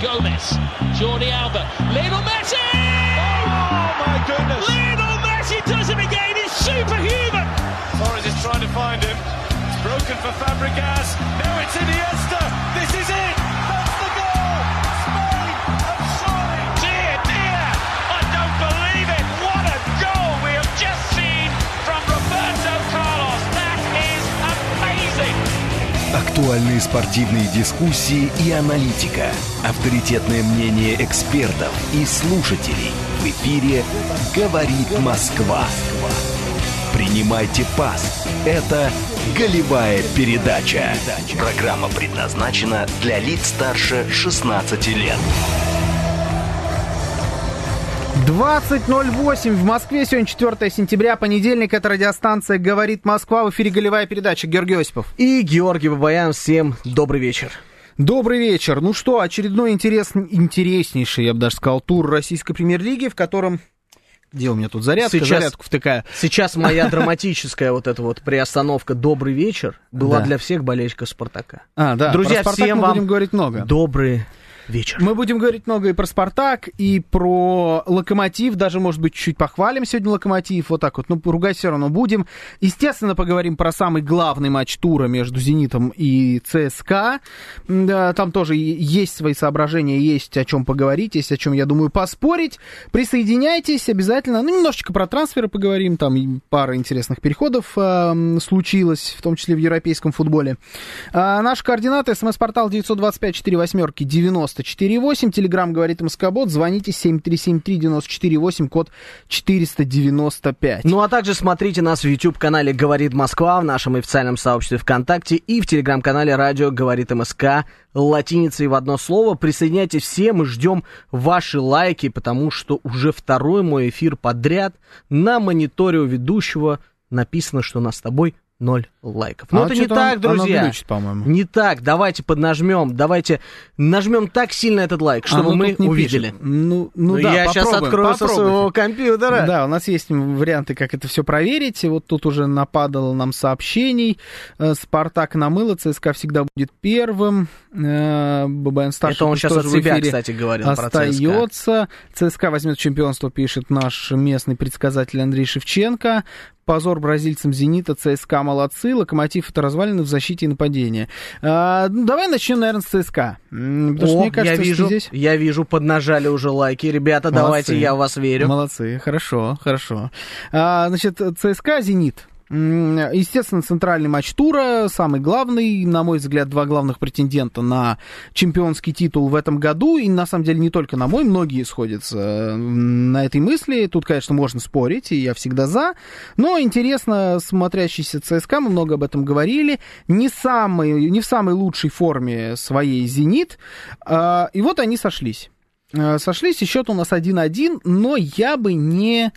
Gomez, Jordi Alba, Lionel Messi! Oh my goodness! Lionel Messi does it again. He's superhuman. Torres is trying to find him. It's broken for Fabregas. Now it's Iniesta. This is it. Актуальные спортивные дискуссии и аналитика. Авторитетное мнение экспертов и слушателей. В эфире «Говорит Москва». Принимайте пас. Это «Голевая передача». Программа предназначена для лиц старше 16 лет. 20.08 в Москве. Сегодня 4 сентября, понедельник. Это радиостанция «Говорит Москва». В эфире «Голевая передача». Георгий Осипов. И Георгий Бабаян. Всем добрый вечер. Добрый вечер. Ну что, очередной интерес, интереснейший, я бы даже сказал, тур российской премьер-лиги, в котором... Где у меня тут зарядка? Сейчас- Зарядку втыкаю. Сейчас моя драматическая вот эта вот приостановка «Добрый вечер» была Да. для всех болельщиков «Спартака». А, да. Друзья, про «Спартак» всем мы вам будем говорить много. Добрый вечер. Мы будем говорить много и про «Спартак», и про «Локомотив», даже, может быть, чуть-чуть похвалим сегодня «Локомотив», вот так вот, ну, ругать все равно будем. Естественно, поговорим про самый главный матч тура между «Зенитом» и ЦСКА. Там тоже есть свои соображения, есть о чем поговорить, есть о чем, я думаю, поспорить. Присоединяйтесь обязательно. Ну, немножечко про трансферы поговорим, там пара интересных переходов м, случилось, в том числе в европейском футболе. А, наши координаты. СМС-портал 925-48-90-48. Телеграмм говорит МСК-бот. Звоните 7373-94-8, код 495. Ну а также смотрите нас в YouTube-канале «Говорит Москва», в нашем официальном сообществе ВКонтакте и в телеграм-канале «Радио говорит МСК» латиницей в одно слово. Присоединяйтесь все, мы ждем ваши лайки, потому что уже второй мой эфир подряд на мониторе у ведущего написано, что нас с тобой ноль лайков. Но А это не так, он- друзья. глючит, по-моему. Не так. Давайте поднажмем, давайте нажмем так сильно этот лайк, чтобы Оно мы увидели. пишет. Ну, ну, Ну, да, я сейчас открою со своего компьютера. Да, у нас есть варианты, как это все проверить. Вот тут уже нападало нам сообщений. Э, Спартак намыло, ЦСКА всегда будет первым. Э, ББН старший Это он сейчас от себя, кстати, говорил про ЦСКА. остается. ЦСКА возьмет чемпионство, пишет наш местный предсказатель Андрей Шевченко. Позор бразильцам «Зенита», ЦСКА молодцы, «Локомотив» — это развалины в защите и нападении. А, ну, давай начнем, наверное, с ЦСКА. Потому что, О, мне кажется, я вижу, что здесь... я вижу, поднажали уже лайки. Ребята, Молодцы. давайте, я в вас верю. Молодцы, хорошо, хорошо. А, значит, ЦСКА, Зенит. Естественно, центральный матч тура, самый главный, на мой взгляд, два главных претендента на чемпионский титул в этом году, и на самом деле не только на мой, многие сходятся на этой мысли, тут, конечно, можно спорить, и я всегда за, но интересно смотрящийся ЦСКА, мы много об этом говорили, не, самый, не в самой лучшей форме своей «Зенит», А, и вот они сошлись. Э, Сошлись, и счет у нас 1-1, но я бы не...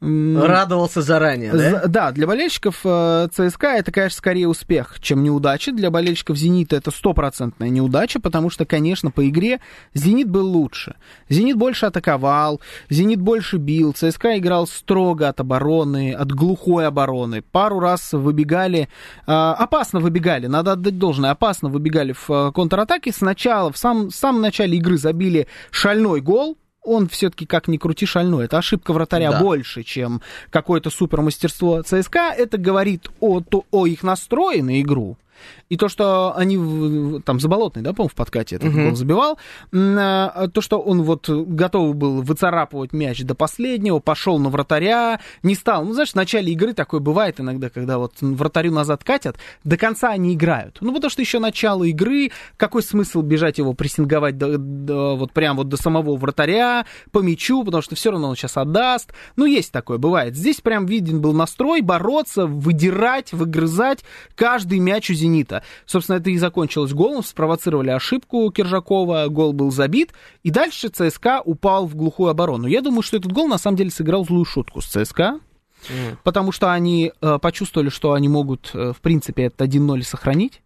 Радовался заранее, да? Да, для болельщиков э, ЦСКА это, конечно, скорее успех, чем неудача. Для болельщиков Зенита это стопроцентная неудача, потому что, конечно, по игре Зенит был лучше. Зенит больше атаковал, Зенит больше бил, ЦСКА играл строго от обороны, от глухой обороны. Пару раз выбегали, э, опасно выбегали, надо отдать должное, опасно выбегали в э, контратаке. Сначала, в самом, в самом начале игры забили шальной гол, он все-таки как ни крути шальной. Это ошибка вратаря Да. больше, чем какое-то супермастерство ЦСКА. Это говорит о, то- о их настрое на игру. И то, что они, там, Заболотный, да, по-моему, в подкате этот Мгм. гол забивал, а, то, что он вот готов был выцарапывать мяч до последнего, пошел на вратаря, не стал. Ну, знаешь, в начале игры такое бывает иногда, когда вот вратарю назад катят, до конца они играют. Ну, потому что еще начало игры, какой смысл бежать его прессинговать до, до- вот прям вот до самого вратаря, по мячу, потому что все равно он сейчас отдаст. Ну, есть такое, бывает. Здесь прям виден был настрой бороться, выдирать, выгрызать каждый мяч у «Зенита». Собственно, это и закончилось голом, спровоцировали ошибку Киржакова, гол был забит, и дальше ЦСКА упал в глухую оборону. Я думаю, что этот гол на самом деле сыграл злую шутку с ЦСКА, потому что они э, почувствовали, что они могут, э, в принципе, этот 1-0 сохранить.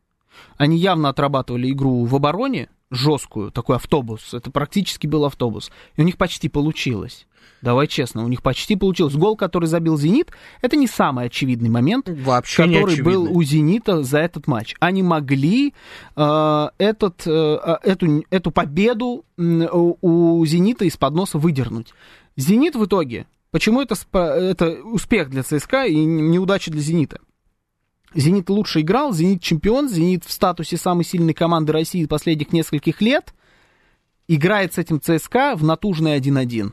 Они явно отрабатывали игру в обороне, жесткую, такой автобус. Это практически был автобус. И у них почти получилось. Давай честно, у них почти получилось. Гол, который забил «Зенит», это не самый очевидный момент, Вообще не который был у «Зенита» за этот матч. Они могли э, этот, э, эту, эту победу у, «Зенита» из-под носа выдернуть. «Зенит» в итоге, почему это, это успех для ЦСКА и неудача для «Зенита»? «Зенит» лучше играл, «Зенит» чемпион, «Зенит» в статусе самой сильной команды России последних нескольких лет, играет с этим ЦСКА в натужный 1-1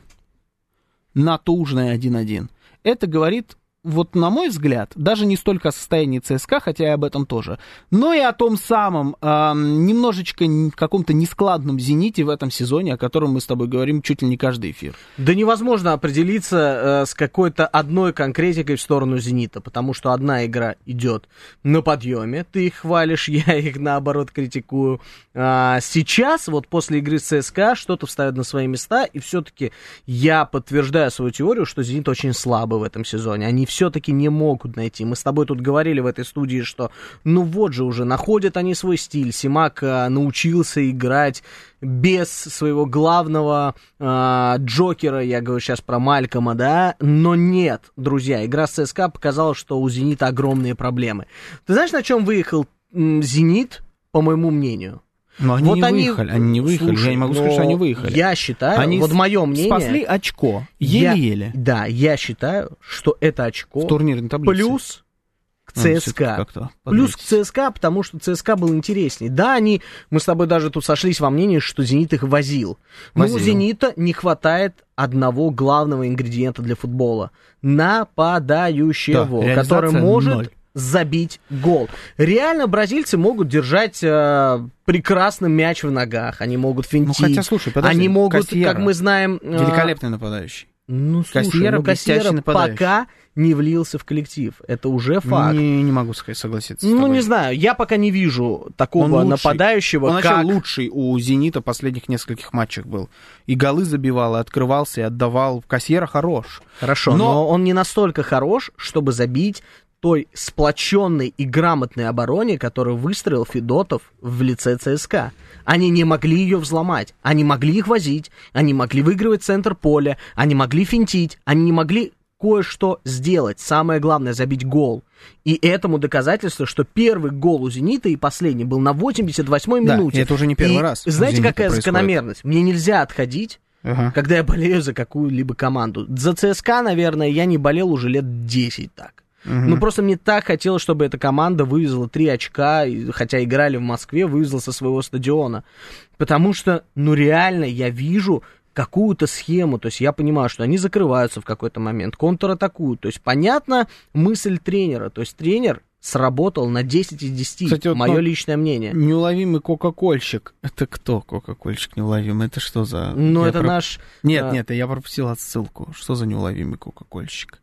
натужная 1-1. Это говорит, вот на мой взгляд, даже не столько о состоянии ЦСКА, хотя и об этом тоже, но и о том самом э, немножечко каком-то нескладном «Зените» в этом сезоне, о котором мы с тобой говорим чуть ли не каждый эфир. Да невозможно определиться э, с какой-то одной конкретикой в сторону «Зенита», потому что одна игра идет на подъеме, ты их хвалишь, я их наоборот критикую. А сейчас, вот после игры с ЦСКА, что-то встает на свои места, и все-таки я подтверждаю свою теорию, что «Зенит» очень слабый в этом сезоне. Они все-таки не могут найти. Мы с тобой тут говорили в этой студии, что ну вот же уже, находят они свой стиль. Симак а, научился играть без своего главного а, Джокера, я говорю сейчас про Малькома, да, но нет, друзья, игра с ЦСКА показала, что у «Зенита» огромные проблемы. Ты знаешь, на чем выехал «Зенит», по моему мнению? Но они вот не они, выехали, они не выехали, Слушай, я не могу сказать, что они выехали. Я считаю, Они вот мое мнение... Спасли очко, я- еле-еле, Да, я считаю, что это очко в турнирной таблице. плюс к Ну, ЦСКА. как-то Плюс к. ЦСКА, потому что ЦСКА был интереснее. Да, они, мы с тобой даже тут сошлись во мнении, что «Зенит» их возил. Но Возил. у «Зенита» не хватает одного главного ингредиента для футбола. Нападающего, Да, который может ноль. Забить гол. Реально бразильцы могут держать э, прекрасно мяч в ногах, они могут финтить. Ну, хотя, слушай, подожди, они могут, Кассиера как мы знаем... э, Великолепный нападающий. Ну, слушай, Кассиера ну, Кассиера пока не влился в коллектив. Это уже факт. Не, не могу сказать, согласиться Ну, не знаю, я пока не вижу такого Он нападающего, Он как... лучший у «Зенита» последних нескольких матчах был. И голы забивал, и открывался, и отдавал. Кассиера хорош. Хорошо, но... Но- он не настолько хорош, чтобы забить той сплоченной и грамотной обороне, которую выстроил Федотов в лице ЦСКА. Они не могли ее взломать, они могли их возить, они могли выигрывать центр поля, они могли финтить, они не могли кое-что сделать. Самое главное, забить гол. И этому доказательство, что первый гол у «Зенита» и последний был на 88-й Да, минуте. это уже не первый И раз Знаете, «Зенита» какая происходит. закономерность? Мне нельзя отходить Ага. когда я болею за какую-либо команду. За ЦСКА, наверное, я не болел уже лет 10 так. Ну, просто мне так хотелось, чтобы эта команда вывезла три очка, хотя играли в Москве, вывезла со своего стадиона. Потому что, ну, реально, я вижу какую-то схему, то есть я понимаю, что они закрываются в какой-то момент, контратакуют. То есть понятна мысль тренера, то есть тренер сработал на 10 из 10, Кстати, вот, мое ну, личное мнение. Неуловимый кока-кольщик. Это кто кока-кольщик неуловимый? Это что за... Ну, Я это про- наш... Нет, а, нет, я пропустил отсылку. Что за неуловимый кока-кольщик?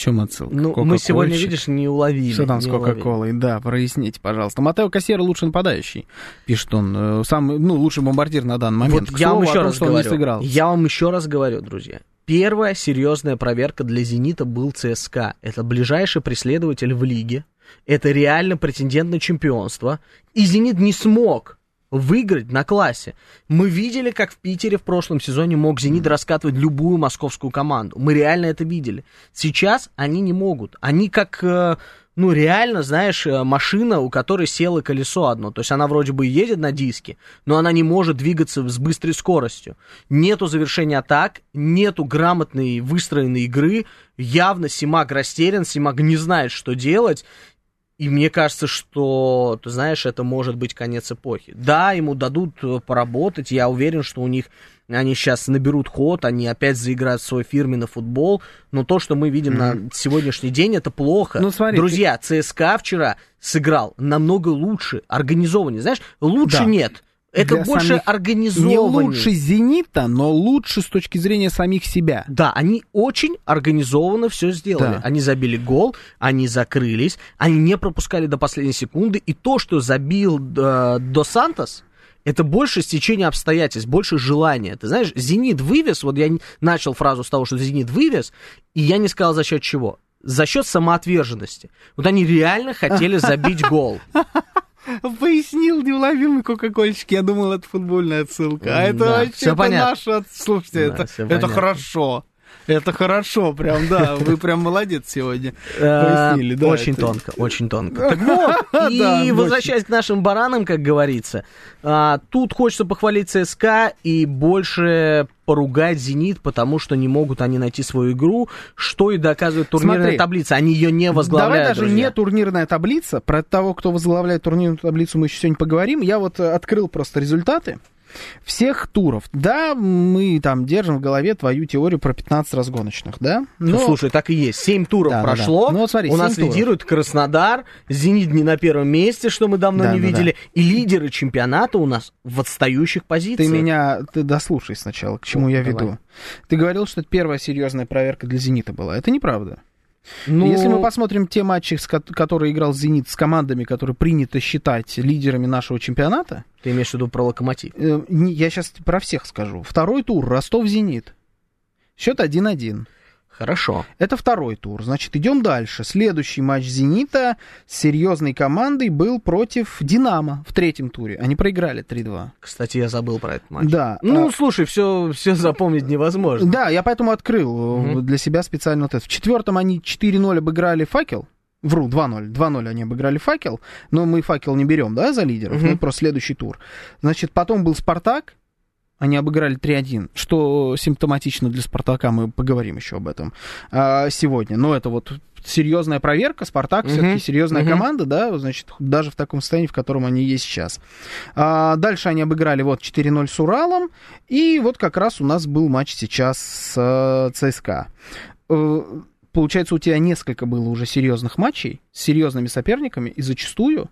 Чем отсылка? Ну, мы сегодня, видишь, не уловили. Что там с. Кока-Колой? Да, проясните, пожалуйста. Матео Кассера лучший нападающий, пишет он. Э, Самый, ну, лучший бомбардир на данный момент. Вот К я вам слову еще том, раз говорю. сыграл. Я вам еще раз говорю, друзья. Первая серьезная проверка для «Зенита» был ЦСКА. Это ближайший преследователь в лиге. Это реально претендент на чемпионство. И «Зенит» не смог выиграть на классе. Мы видели, как в Питере в прошлом сезоне мог «Зенит» раскатывать любую московскую команду. Мы реально это видели. Сейчас они не могут. Они как... э, ну, реально, знаешь, э, машина, у которой село колесо одно. То есть она вроде бы едет на диске, но она не может двигаться с быстрой скоростью. Нету завершения атак, нету грамотной выстроенной игры. Явно Симак растерян, Симак не знает, что делать. И мне кажется, что, ты знаешь, это может быть конец эпохи. Да, ему дадут э, поработать, я уверен, что у них они сейчас наберут ход, они опять заиграют свой фирменный футбол, но то, что мы видим на сегодняшний день, это плохо. Ну, смотри, Друзья, ЦСКА вчера сыграл намного лучше, организованнее. Знаешь, лучше Да. нет. Это Для больше самих- Не организованнее. лучше «Зенита», но лучше с точки зрения самих себя. Да, они очень организованно все сделали. Да. Они забили гол, они закрылись, они не пропускали до последней секунды. И то, что забил э, До Сантос, это больше стечение обстоятельств, больше желания. Ты знаешь, Зенит вывез, вот я начал фразу с того, что Зенит вывез, и я не сказал за счет чего. За счет самоотверженности. Вот они реально хотели забить гол. Пояснил неуловимый кока-кольчик. Я думал, это футбольная отсылка. А это Да, вообще это понятно. наша... Слушайте, Да, это, это понятно. хорошо. Это хорошо, прям, да. Вы прям молодец сегодня. Э, Пояснили, да. Очень тонко, очень тонко. Так вот, и возвращаясь к нашим баранам, как говорится, а, тут хочется похвалить ЦСКА и больше поругать «Зенит», потому что не могут они найти свою игру, что и доказывает турнирная Смотри. таблица. Они ее не возглавляют, Давай даже друзья. не турнирная таблица. Про того, кто возглавляет турнирную таблицу, мы еще сегодня поговорим. Я вот э, открыл просто результаты всех туров. Да, мы там держим в голове твою теорию про 15 разгоночных, да? Ну, Но- слушай, так и есть. Семь туров Да, да, прошло. да. Ну, вот смотри, У нас туров. лидирует Краснодар, Зенит не на первом месте, что мы давно Да, не да, видели. И лидеры чемпионата у нас в отстающих позициях. Ты меня, ты дослушай сначала, к чему Ну, я давай. веду. Ты говорил, что это первая серьезная проверка для «Зенита» была. Это неправда. Ну, Если мы посмотрим те матчи, которые играл «Зенит» с командами, которые принято считать лидерами нашего чемпионата, Ты имеешь в виду про локомотив? э, я сейчас про всех скажу. Второй тур «Ростов-Зенит». Счет 1-1. Хорошо. Это второй тур. Значит, идем дальше. Следующий матч «Зенита» с серьезной командой был против «Динамо» в третьем туре. Они проиграли 3-2. Кстати, я забыл про этот матч. Да. Ну, а- слушай, все, все запомнить невозможно. Да, я поэтому открыл Мгм. для себя специально вот это. В четвертом они 4-0 обыграли факел. Вру, 2-0. 2-0 они обыграли факел. Но мы факел не берем, да, за лидеров. Мгм. Ну, просто следующий тур. Значит, потом был Спартак. Они обыграли 3-1, что симптоматично для Спартака, мы поговорим еще об этом а, сегодня. Но это вот серьезная проверка, Спартак Мгм. все-таки серьезная Мгм. команда, да, значит, даже в таком состоянии, в котором они есть сейчас. А, дальше они обыграли вот 4-0 с Уралом, и вот как раз у нас был матч сейчас с э, ЦСКА. Э, Получается, у тебя несколько было уже серьезных матчей с серьезными соперниками, и зачастую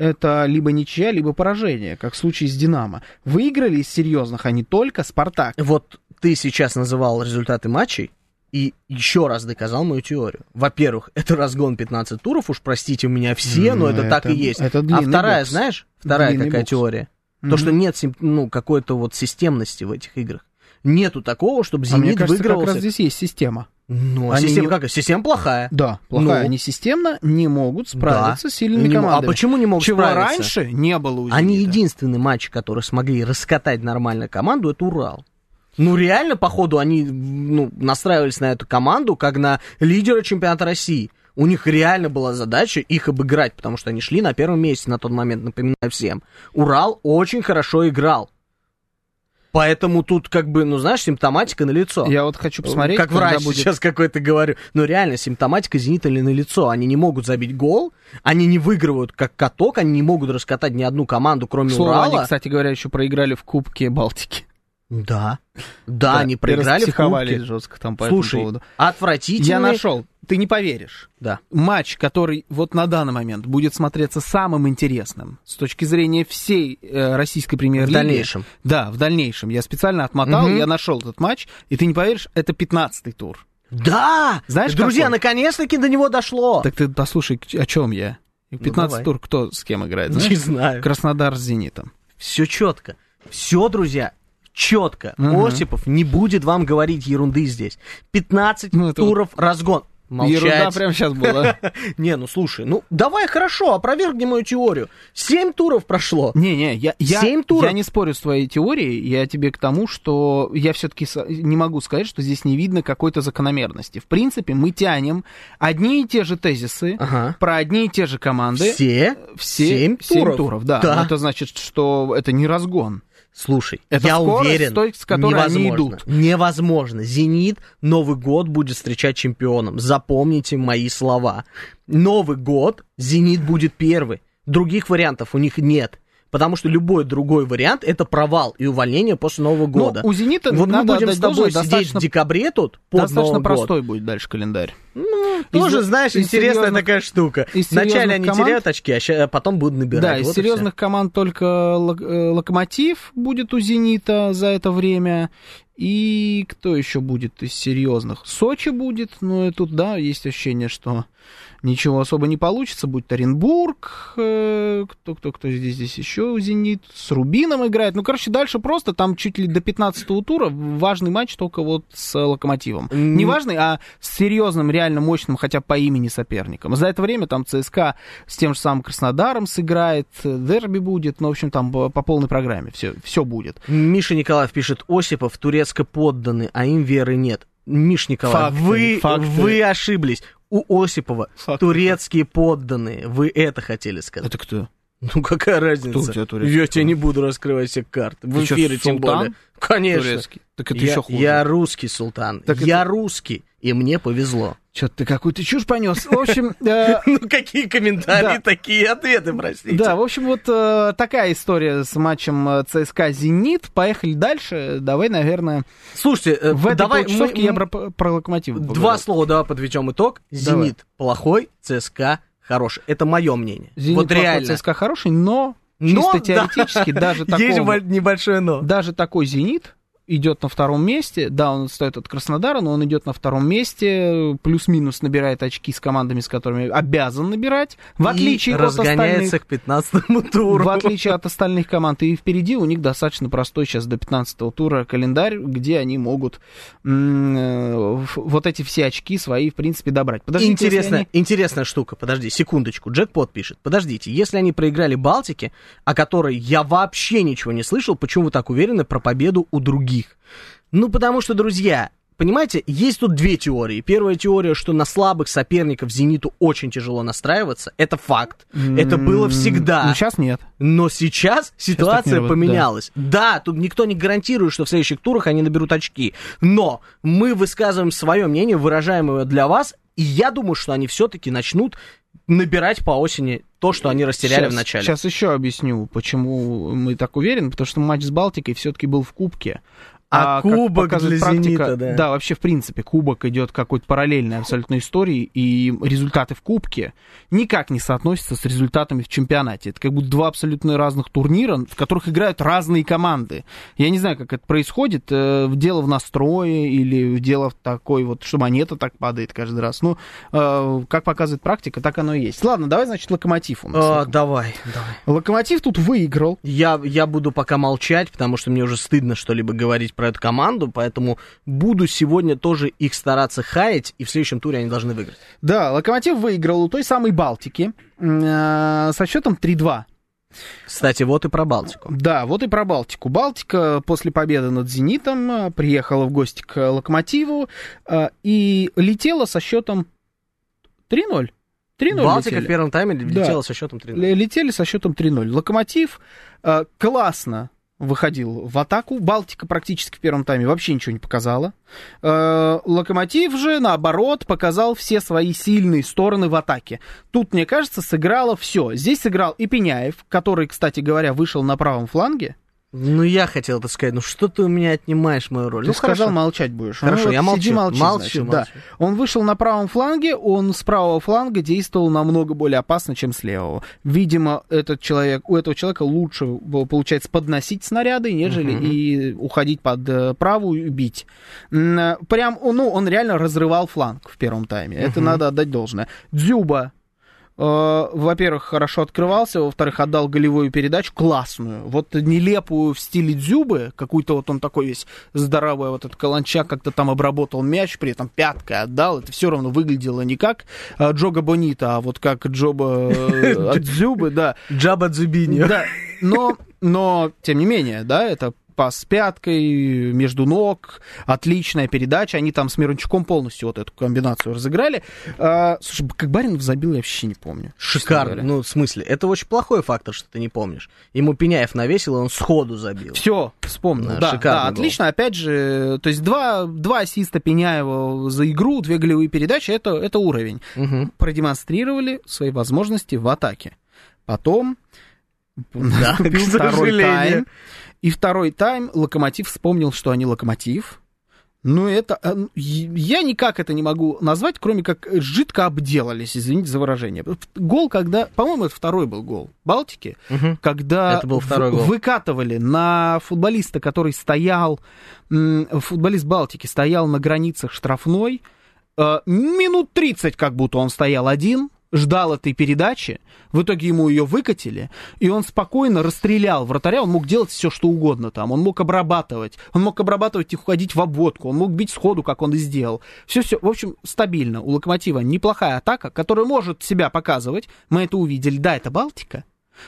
это либо ничья, либо поражение, как в случае с Динамо. Выиграли из серьезных, а не только Спартак. Вот ты сейчас называл результаты матчей и еще раз доказал мою теорию. Во-первых, это разгон 15 туров, уж простите у меня все, но Ну, это, так это- и есть. это а вторая, бокс. знаешь, вторая Длинный какая бокс. теория? Мгм. То, что нет ну, какой-то вот системности в этих играх. Нету такого, чтобы А мне Зенит кажется, выиграл. как раз здесь есть система. Ну, а Они система не- какая? Система плохая. Да, плохая. Ну. Они системно не могут справиться Да. с сильными Не мо- командами. А почему не могут Чего справиться? раньше не было у Они «Зенита». единственный матч, который смогли раскатать нормально команду, это Урал. Ну, реально, походу, они ну, настраивались на эту команду, как на лидера чемпионата России. У них реально была задача их обыграть, потому что они шли на первом месте на тот момент, напоминаю всем. Урал очень хорошо играл. Поэтому тут, как бы, ну, знаешь, симптоматика на лицо. Я вот хочу посмотреть, как врач будет... сейчас какой-то говорю. Но реально, симптоматика Зенита ли на лицо. Они не могут забить гол, они не выигрывают как каток, они не могут раскатать ни одну команду, кроме К слову, Урала. они, кстати говоря, еще проиграли в Кубке Балтики. Да. Да, они проиграли в Кубке. жестко там по Слушай, этому поводу. отвратительный... Я нашел. Ты не поверишь. Да. Матч, который вот на данный момент будет смотреться самым интересным с точки зрения всей э, российской премьер-лиги. В дальнейшем. Да, в дальнейшем. Я специально отмотал, Мгм. я нашел этот матч, и ты не поверишь, это 15-й тур. Да! Знаешь, Друзья, наконец-таки до него дошло. Так ты послушай, о чем я. 15 Ну, тур кто с кем играет? Не знаешь? знаю. Краснодар с Зенитом. Все четко. Все, друзья, четко. Мгм. Осипов не будет вам говорить ерунды здесь. 15 Ну, туров разгон. Молчать. Ерунда прямо сейчас была. Не, ну слушай, ну давай хорошо, опровергни мою теорию. Семь туров прошло. Не-не, я, я, Семь туров? я не спорю с твоей теорией, я тебе к тому, что я все-таки не могу сказать, что здесь не видно какой-то закономерности. В принципе, мы тянем одни и те же тезисы Ага. про одни и те же команды. Все? Все Семь туров? да. Да. Но это значит, что это не разгон. Слушай, Это я уверен, с которой они невозможно. идут. Невозможно. Зенит Новый год будет встречать чемпионом. Запомните мои слова. Новый год Зенит будет первый. Других вариантов у них нет. Потому что любой другой вариант это провал и увольнение после Нового года. Ну, у «Зенита» вот мы надо будем отдать с тобой сидеть в декабре тут под Достаточно Новый год. простой будет дальше календарь. Ну, тоже, Из- знаешь, из интересная такая штука. из Вначале они команд- теряют очки, а а потом будут набирать. Да, из Вот и всё. серьезных команд только Лок- э, Локомотив будет у Зенита за это время. И кто еще будет из серьезных? Сочи будет, но и тут, да, есть ощущение, что ничего особо не получится. Будет Оренбург, э, кто, кто, кто здесь, здесь еще Зенит, с Рубином играет. Ну, короче, дальше просто там чуть ли до 15 тура важный матч только вот с Локомотивом. М. Не важный, а с серьезным реально мощным хотя по имени соперником. За это время там ЦСКА с тем же самым Краснодаром сыграет, дерби будет, ну, в общем, там по полной программе все, все будет. Миша Николаев пишет, Осипов турецко подданный, а им веры нет. Миш Николаев, Факты, вы, факты. вы ошиблись. У Осипова Факты. турецкие подданные. Вы это хотели сказать. Это кто? Ну какая разница? у тебя Я тебе не буду раскрывать все карты. В Ты эфире тем султан? более. Конечно. Турецкий. Так это я, еще хуже. я русский султан. Так я это- русский, и мне повезло. Что-то ты какую-то чушь понес. В общем, э, Ну какие комментарии, такие ответы, простите. Да, в общем, вот э, такая история с матчем э, ЦСКА «Зенит». Поехали дальше. Давай, наверное, Слушайте, в давай я про, локомотив Два слова давай подведем итог. Зенит плохой, ЦСКА хороший. Это мое мнение. «Зенит» вот реально. ЦСКА хороший, но Но, чисто да. теоретически даже Есть такого- бо- небольшое но. даже такой «Зенит» идет на втором месте. Да, он отстает от Краснодара, но он идет на втором месте. Плюс-минус набирает очки с командами, с которыми обязан набирать. В отличие И от остальных. разгоняется к 15 туру. В отличие от остальных команд. И впереди у них достаточно простой сейчас до 15 тура календарь, где они могут э, вот эти все очки свои, в принципе, добрать. Подождите, если Интересная, они- интересная штука. Подожди, секундочку. Джекпот пишет. Подождите, если они проиграли Балтике, о которой я вообще ничего не слышал, почему вы так уверены про победу у других? Ну, потому что, друзья, понимаете, есть тут две теории. Первая теория, что на слабых соперников «Зениту» очень тяжело настраиваться. Это факт. Это было всегда. Ну, сейчас нет. Но сейчас ситуация так не поменялась. Да. тут никто не гарантирует, что в следующих турах они наберут очки. Но мы высказываем свое мнение, выражаем его для вас, и я думаю, что они все-таки начнут набирать по осени то, что они растеряли сейчас, в начале. Сейчас еще объясню, почему мы так уверены. Потому что матч с Балтикой все-таки был в Кубке. А как кубок для «Зенита», да. Да, вообще, в принципе, кубок идет какой-то параллельной абсолютно истории, и результаты в кубке никак не соотносятся с результатами в чемпионате. Это как будто два абсолютно разных турнира, в которых играют разные команды. Я не знаю, как это происходит. э, Дело в настрое или дело в такой вот, что монета так падает каждый раз. Ну, э, как показывает практика, так оно и есть. Ладно, давай, значит, локомотив у нас. А, давай, давай. Локомотив тут выиграл. Я, я буду пока молчать, потому что мне уже стыдно что-либо говорить про эту команду, поэтому буду сегодня тоже их стараться хаять, и в следующем туре они должны выиграть. Да, Локомотив выиграл у той самой Балтики э, со счетом 3-2. Кстати, вот и про Балтику. Да, вот и про Балтику. Балтика после победы над «Зенитом» э, приехала в гости к «Локомотиву» э, и летела со счетом 3-0. 3-0 Балтика летели. в первом тайме Да. летела со счетом 3 Л- Летели со счетом 3-0. Локомотив э, классно выходил в атаку. Балтика практически в первом тайме вообще ничего не показала. Э, Локомотив же, наоборот, показал все свои сильные стороны в атаке. Тут, мне кажется, сыграло все. Здесь сыграл и Пеняев, который, кстати говоря, вышел на правом фланге. Ну, я хотел это сказать, ну что ты у меня отнимаешь мою роль? Ты ну, сказал, хорошо. молчать будешь. Хорошо, Ну, я вот сиди, молчу. молчи, Молчу, значит, молчу. да. Он вышел на правом фланге, он с правого фланга действовал намного более опасно, чем с левого. Видимо, этот человек, у этого человека лучше было, получается подносить снаряды, нежели и уходить под э, правую и бить. Прям, ну, он реально разрывал фланг в первом тайме. Это надо отдать должное. Дзюба во-первых, хорошо открывался, во-вторых, отдал голевую передачу классную, вот нелепую в стиле Дзюбы, какую-то вот он такой весь здоровый, вот этот Каланчак как-то там обработал мяч, при этом пяткой отдал, это все равно выглядело не как э, Джога Бонита, а вот как Джоба э, от Дзюбы, да. Джаба Дзубини. Да, но, но, тем не менее, да, это пас с пяткой, между ног, отличная передача. Они там с Мирончуком полностью вот эту комбинацию разыграли. А, слушай, как Баринов забил, я вообще не помню. Шикарно. Ну, в смысле, это очень плохой фактор, что ты не помнишь. Ему Пеняев навесил, и он сходу забил. Все, вспомнил. Да, Да, да, отлично. Опять же, то есть два, два ассиста Пеняева за игру, две голевые передачи, это, это уровень. Мгм. Продемонстрировали свои возможности в атаке. Потом Да, наступил второй тайм. И второй тайм Локомотив вспомнил, что они Локомотив. Ну, это... э, Я никак это не могу назвать, кроме как жидко обделались, извините за выражение. Гол, когда... По-моему, это второй был гол Балтики, Мгм. когда Это был второй гол. выкатывали на футболиста, который стоял... Футболист Балтики стоял на границах штрафной. э, Минут 30 как будто он стоял один, ждал этой передачи, в итоге ему ее выкатили, и он спокойно расстрелял вратаря, он мог делать все, что угодно там, он мог обрабатывать, он мог обрабатывать и уходить в обводку, он мог бить сходу, как он и сделал. Все-все, в общем, стабильно. У Локомотива неплохая атака, которая может себя показывать, мы это увидели. Да, это Балтика,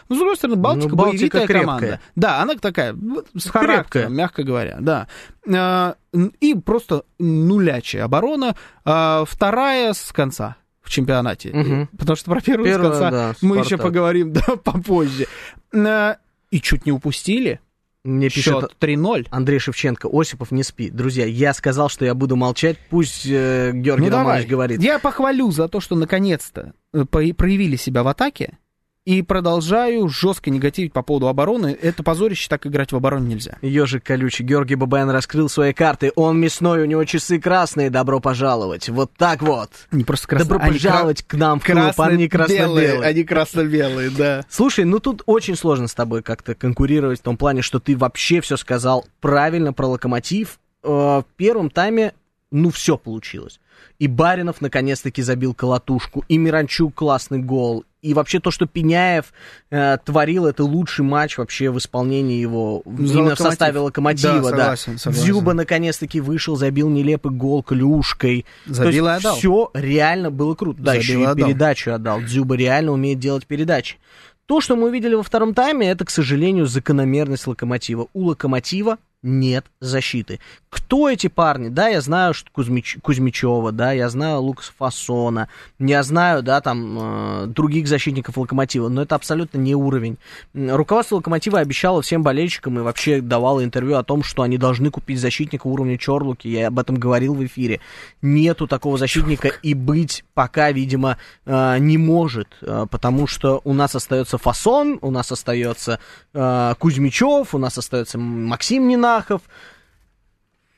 ну, с другой стороны, Балтика, Ну, Балтика боевитая крепкая. команда. Да, она такая, с характером, Крепкая. мягко говоря, да. А, И просто нулячая оборона. А, Вторая с конца чемпионате. Мгм. Потому что про первую Первая, с конца да, мы еще поговорим да, попозже. А, И чуть не упустили. Мне пишет Счет 3-0. Андрей Шевченко, Осипов, не спи. Друзья, я сказал, что я буду молчать, пусть э, Георгий Ну давай. Романович говорит. Я похвалю за то, что наконец-то э, проявили себя в атаке. И продолжаю жестко негативить по поводу обороны. Это позорище, так играть в обороне нельзя. Ежик колючий. Георгий Бабаян раскрыл свои карты. Он мясной, у него часы красные. Добро пожаловать. Вот так вот. Не просто красные. Добро они пожаловать к нам в клуб. Они красно-белые. красно-белые. Они красно-белые, да. Слушай, ну тут очень сложно с тобой как-то конкурировать в том плане, что ты вообще все сказал правильно про локомотив. Э, В первом тайме, ну, все получилось. И Баринов наконец-таки забил колотушку, и Миранчук классный гол. И вообще то, что Пеняев э, творил, это лучший матч вообще в исполнении его За именно в составе локомотива. Да, Да, согласен, согласен. Дзюба наконец-таки вышел, забил нелепый гол клюшкой. Забил и отдал. Все реально было круто. Да, Забил еще и и отдал. передачу отдал. Дзюба реально умеет делать передачи. То, что мы увидели во втором тайме, это, к сожалению, закономерность локомотива. У локомотива нет защиты. Кто эти парни? Да, я знаю что Кузьмич... Кузьмичева, да, я знаю Лукас Фасона, я знаю, да, там, э, других защитников Локомотива, но это абсолютно не уровень. Руководство Локомотива обещало всем болельщикам и вообще давало интервью о том, что они должны купить защитника уровня Чорлуки, я об этом говорил в эфире. Нету такого защитника и быть пока, видимо, э, не может, э, потому что у нас остается Фасон, у нас остается э, Кузьмичев, у нас остается Максим Нинахов,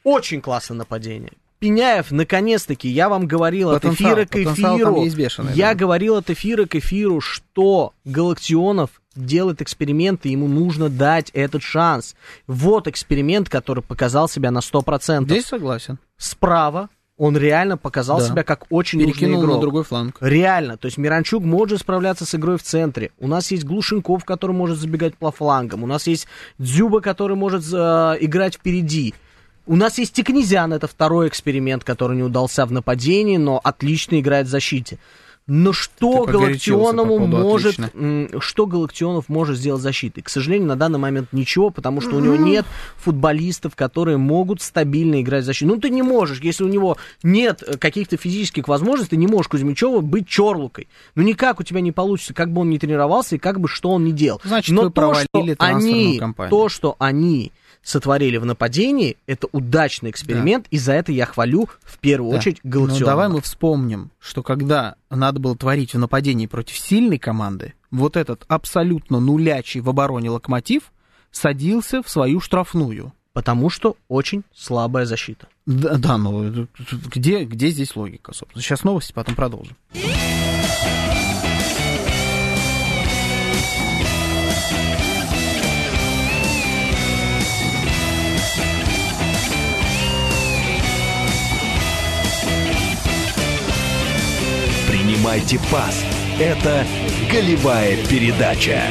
очень классное нападение. Пеняев, наконец-таки, я вам говорил от Потенциал, эфира к эфиру. я да. говорил от эфира к эфиру, что Галактионов делает эксперименты, ему нужно дать этот шанс. Вот эксперимент, который показал себя на 100%. Здесь согласен. Справа он реально показал Да. себя как очень Перекинул нужный игрок. на другой фланг. Реально, то есть Миранчук может справляться с игрой в центре. У нас есть Глушенков, который может забегать по флангам. У нас есть Дзюба, который может э, играть впереди. У нас есть Тикнезиан, это второй эксперимент, который не удался в нападении, но отлично играет в защите. Но что Галактионову по может, «отлично». что Галактионов может сделать защитой? К сожалению, на данный момент ничего, потому что у него нет футболистов, которые могут стабильно играть в защиту. Ну, ты не можешь, если у него нет э, каких-то физических возможностей, ты не можешь Кузьмичева быть Чорлукой. Ну, никак у тебя не получится, как бы он ни тренировался и как бы что он ни делал. Значит, Но вы то, что провалили трансферную они, кампанию. то, что они сотворили в нападении, это удачный эксперимент, и за это я хвалю в первую Да. очередь Ну, Галактионова. давай мы вспомним, что когда надо было творить в нападении против сильной команды, вот этот абсолютно нулячий в обороне локомотив садился в свою штрафную. Потому что очень слабая защита. Да, да, ну где, где здесь логика, собственно? Сейчас новости, потом продолжим. Принимайте пас. Это голевая передача.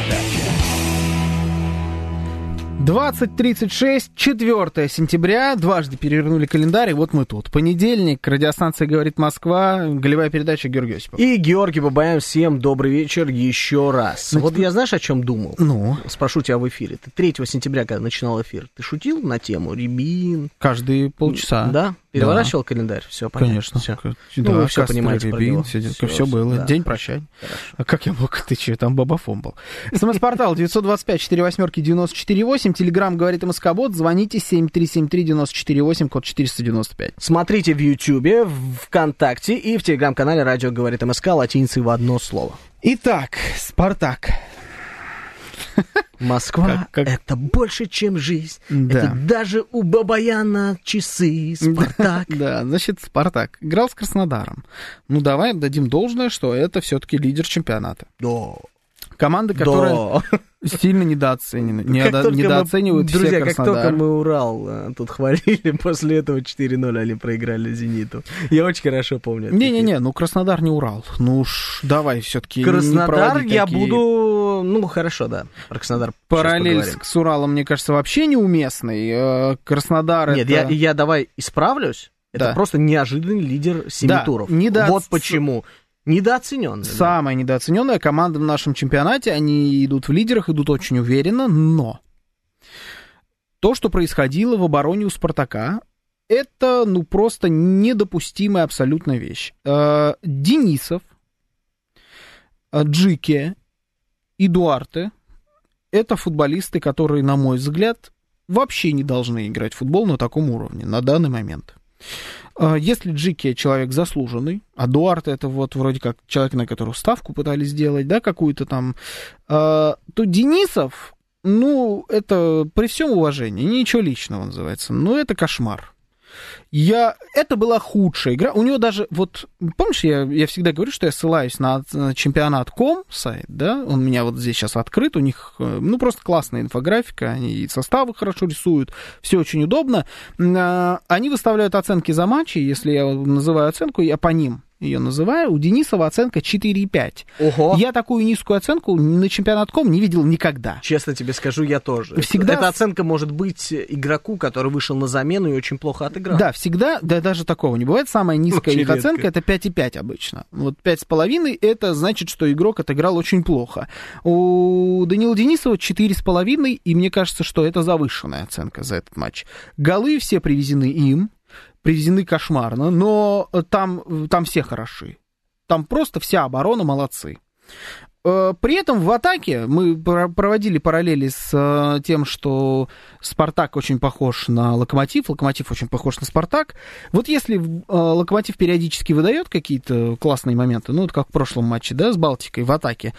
20.36, 4 сентября, дважды перевернули календарь, и вот мы тут. Понедельник, радиостанция «Говорит Москва», голевая передача Георгий Осипов. И Георгий Бабаян, всем добрый вечер еще раз. Значит, вот я знаешь, о чем думал? Ну, Спрошу тебя в эфире. Ты 3 сентября, когда начинал эфир, ты шутил на тему Рябин? каждые полчаса. Да? Переворачивал календарь? Все понятно. Конечно. Всё. К- Ну, да, вы Кастро, понимаете Рябин, все, Всё, все было. да. День прощания. Хорошо. А как я мог? Ты че, там Бабафон был. СМС-портал 925 4 восьмерки 948. Телеграмм говорит МСК-бот. Звоните 7373-94-8, код 495. Смотрите в Ютьюбе, ВКонтакте и в Телеграм-канале «Радио говорит МСК» латиницей в одно слово. Итак, Спартак. Москва Как- как- это больше, чем жизнь. Да. Это даже у Бабаяна часы, Спартак. Да, значит, Спартак играл с Краснодаром. Ну, давай дадим должное, что это все-таки лидер чемпионата. Да. Команда, которая Да. сильно недооценена. Как Недо- мы- недооценивают Друзья, все как Краснодар. только мы Урал э, тут хвалили, после этого 4-0 они проиграли «Зениту». Я очень хорошо помню. Не-не-не, ну Краснодар не Урал. Ну уж давай все-таки Краснодар я буду... Ну, хорошо, да. Про Краснодар Параллель с, Уралом, мне кажется, вообще неуместный. Э, Краснодар Нет, это... я, я давай исправлюсь. Это Да. просто неожиданный лидер семи Да, туров. недооц- Вот почему. Недооцененный. Самая недооцененная команда в нашем чемпионате. Они идут в лидерах, идут очень уверенно, но то, что происходило в обороне у Спартака, это, ну, просто недопустимая абсолютно вещь. Э, Денисов, э, Джике и Дуарте — это футболисты, которые, на мой взгляд, вообще не должны играть в футбол на таком уровне на данный момент. Э, Если Джики человек заслуженный, а Дуарте это вот вроде как человек, на которого ставку пытались сделать, да, какую-то там, э, то Денисов, ну, это при всем уважении, ничего личного называется, но это кошмар. Я... Это была худшая игра. У него даже, вот, помнишь, я, я всегда говорю, что я ссылаюсь на, на чемпионат.ком сайт, да, он у меня вот здесь сейчас открыт, у них, э, ну, просто классная инфографика, они и составы хорошо рисуют, все очень удобно. А, Они выставляют оценки за матчи, если я называю оценку, я по ним ее называю, у Денисова оценка 4,5. Ого. Я такую низкую оценку на чемпионат.ком не видел никогда. Честно тебе скажу, я тоже. Всегда- Эта оценка может быть игроку, который вышел на замену и очень плохо отыграл. Да, всегда, да даже такого не бывает. Самая низкая Очень их редко. оценка это 5,5 обычно. Вот 5,5 это значит, что игрок отыграл очень плохо. У Данила Денисова 4,5, и мне кажется, что это завышенная оценка за этот матч. Голы все привезены им, привезены кошмарно, но там, там все хороши. Там просто вся оборона молодцы. Э, При этом в атаке мы про- проводили параллели с э, тем, что Спартак очень похож на Локомотив, Локомотив очень похож на Спартак. Вот если э, Локомотив периодически выдает какие-то классные моменты, ну, вот как в прошлом матче, да, с Балтикой в атаке,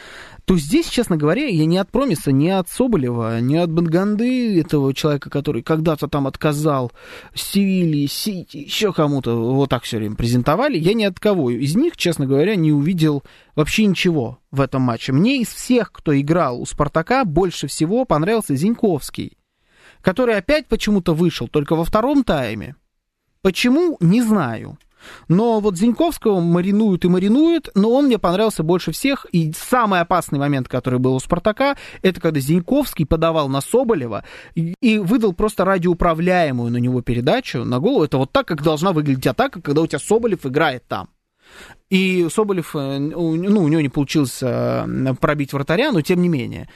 то здесь, честно говоря, я не от Промиса, не от Соболева, не от Бенганды, этого человека, который когда-то там отказал Севилье, Сити, еще кому-то, вот так все время презентовали, я ни от кого из них, честно говоря, не увидел вообще ничего в этом матче. Мне из всех, кто играл у Спартака, больше всего понравился Зиньковский, который опять почему-то вышел только во втором тайме. Почему, не знаю. Но вот Зиньковского маринуют и маринуют, но он мне понравился больше всех. И самый опасный момент, который был у Спартака, это когда Зиньковский подавал на Соболева и, выдал просто радиоуправляемую на него передачу на голову. Это вот так, как должна выглядеть атака, когда у тебя Соболев играет там. И Соболев, э, ну, у него не получилось э, пробить вратаря, но тем не менее.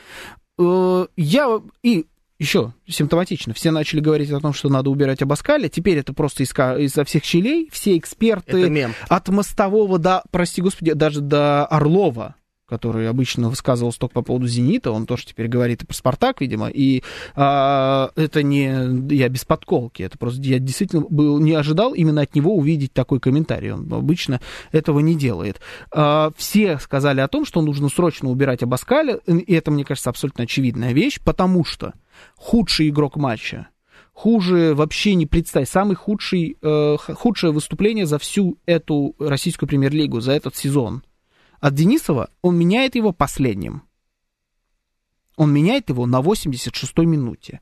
Э, Я и еще симптоматично. Все начали говорить о том, что надо убирать Абаскаля. Теперь это просто из, изо всех щелей. Все эксперты от Мостового до, прости господи, даже до Орлова, который обычно высказывался только по поводу «Зенита», он тоже теперь говорит и про «Спартак», видимо, и а, это не я без подколки, это просто я действительно был, не ожидал именно от него увидеть такой комментарий, он обычно этого не делает. А, все сказали о том, что нужно срочно убирать Абаскаля, и это, мне кажется, абсолютно очевидная вещь, потому что худший игрок матча, хуже вообще не представить. Самый худший, э, худшее выступление за всю эту российскую премьер-лигу, за этот сезон. От Денисова он меняет его последним. Он меняет его на 86-й минуте.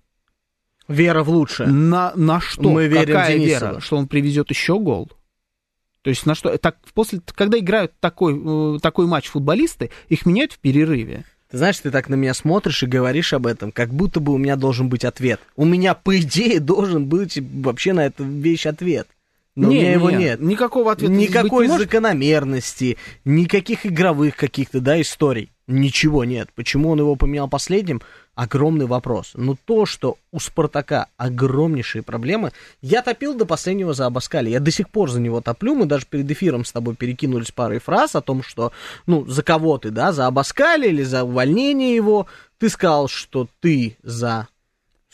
Вера в лучшее. На, на что? Мы верим Какая Денисову. вера? Что он привезет еще гол? То есть на что? Так, после, когда играют такой, э, такой матч футболисты, их меняют в перерыве. Ты знаешь, ты так на меня смотришь и говоришь об этом, как будто бы у меня должен быть ответ. У меня, по идее, должен быть вообще на эту вещь ответ. Но у Не, меня его не, нет. Никакого ответа быть Никакой может. закономерности, никаких игровых каких-то, да, историй. Ничего нет. Почему он его поменял последним? Огромный вопрос. Но то, что у Спартака огромнейшие проблемы, я топил до последнего за Абаскаля. Я до сих пор за него топлю. Мы даже перед эфиром с тобой перекинулись парой фраз о том, что, ну, за кого ты, да, за Абаскаля или за увольнение его. Ты сказал, что ты за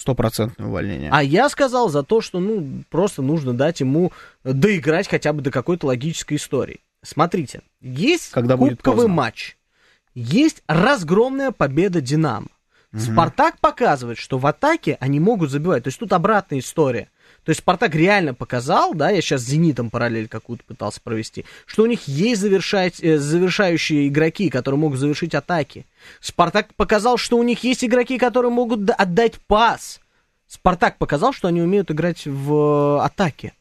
Стопроцентное увольнение. а я сказал за то, что, ну, просто нужно дать ему доиграть хотя бы до какой-то логической истории. Смотрите, есть Когда кубковый матч, есть разгромная победа Динамо. Спартак показывает, что в атаке они могут забивать. То есть тут обратная история. То есть Спартак реально показал, да, я сейчас с Зенитом параллель какую-то пытался провести, что у них есть завершать, э, завершающие игроки, которые могут завершить атаки. Спартак показал, что у них есть игроки, которые могут отдать пас. Спартак показал, что они умеют играть в э, атаке.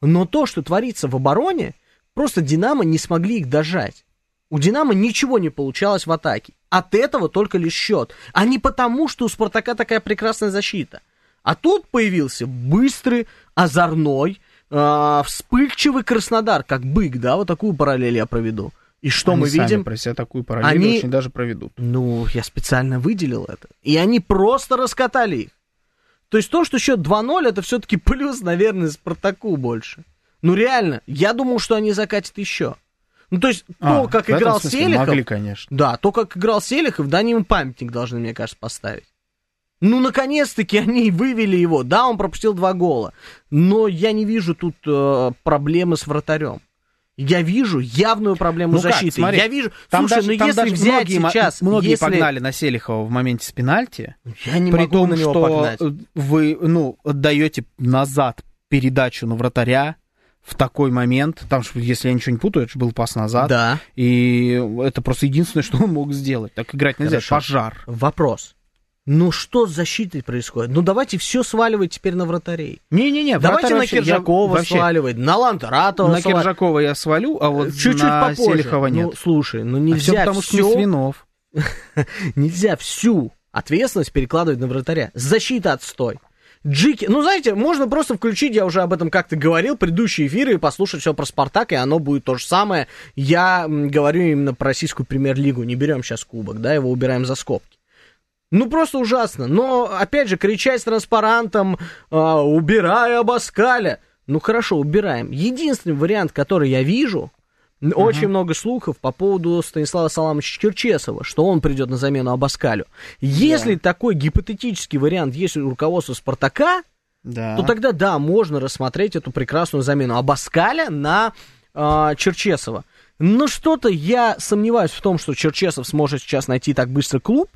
Но то, что творится в обороне, просто Динамо не смогли их дожать. У Динамо ничего не получалось в атаке. От этого только лишь счет. А не потому, что у Спартака такая прекрасная защита. А тут появился быстрый, озорной, э, вспыльчивый Краснодар, как бык, да, вот такую параллель я проведу. И что Они мы сами видим? про себя такую параллель Они- очень даже проведут. Ну, я специально выделил это. И они просто раскатали их. То есть то, что счет 2-0, это все-таки плюс, наверное, Спартаку больше. Ну реально, я думал, что они закатят еще. Ну, то есть, А, то, как играл смысле Селихов... Могли, конечно. Да, то, как играл Селихов, да, они ему памятник должны, мне кажется, поставить. Ну, наконец-таки они вывели его. Да, он пропустил два гола. Но я не вижу тут э, проблемы с вратарем. Я вижу явную проблему Ну как, защиты. смотри, я вижу. Там Слушай, даже, ну там если даже взять многие, сейчас, многие если- погнали на Селихова в моменте с пенальти, я не при могу том, на него что погнать. вы, ну, отдаете назад передачу на вратаря в такой момент, там, если я ничего не путаю, это же был пас назад, Да. и это просто единственное, что он мог сделать. Так играть нельзя, Хорошо. пожар. Вопрос. Ну что с защитой происходит? Ну давайте все сваливать теперь на вратарей. Не-не-не, Давайте на я Киржакова вообще- сваливать, на Лантератова На сваливать. Киржакова я свалю, а вот Чуть-чуть на попозже. Селихова нет. Ну, слушай, ну а нельзя все потому, что не всё- Свинов. нельзя всю ответственность перекладывать на вратаря. Защита отстой. Джики, ну знаете, можно просто включить, я уже об этом как-то говорил, предыдущие эфиры и послушать все про Спартак, и оно будет то же самое. Я говорю именно про российскую премьер-лигу, не берем сейчас кубок, да, его убираем за скобки. Ну, просто ужасно. Но, опять же, кричать с транспарантом, а, убирай Абаскаля. Ну, хорошо, убираем. Единственный вариант, который я вижу, н- очень много слухов по поводу Станислава Саламовича Черчесова, что он придет на замену Абаскалю. Если такой гипотетический вариант есть у руководства Спартака, Да. то тогда да, можно рассмотреть эту прекрасную замену Абаскаля на а, Черчесова. Но что-то я сомневаюсь в том, что Черчесов сможет сейчас найти так быстро клуб.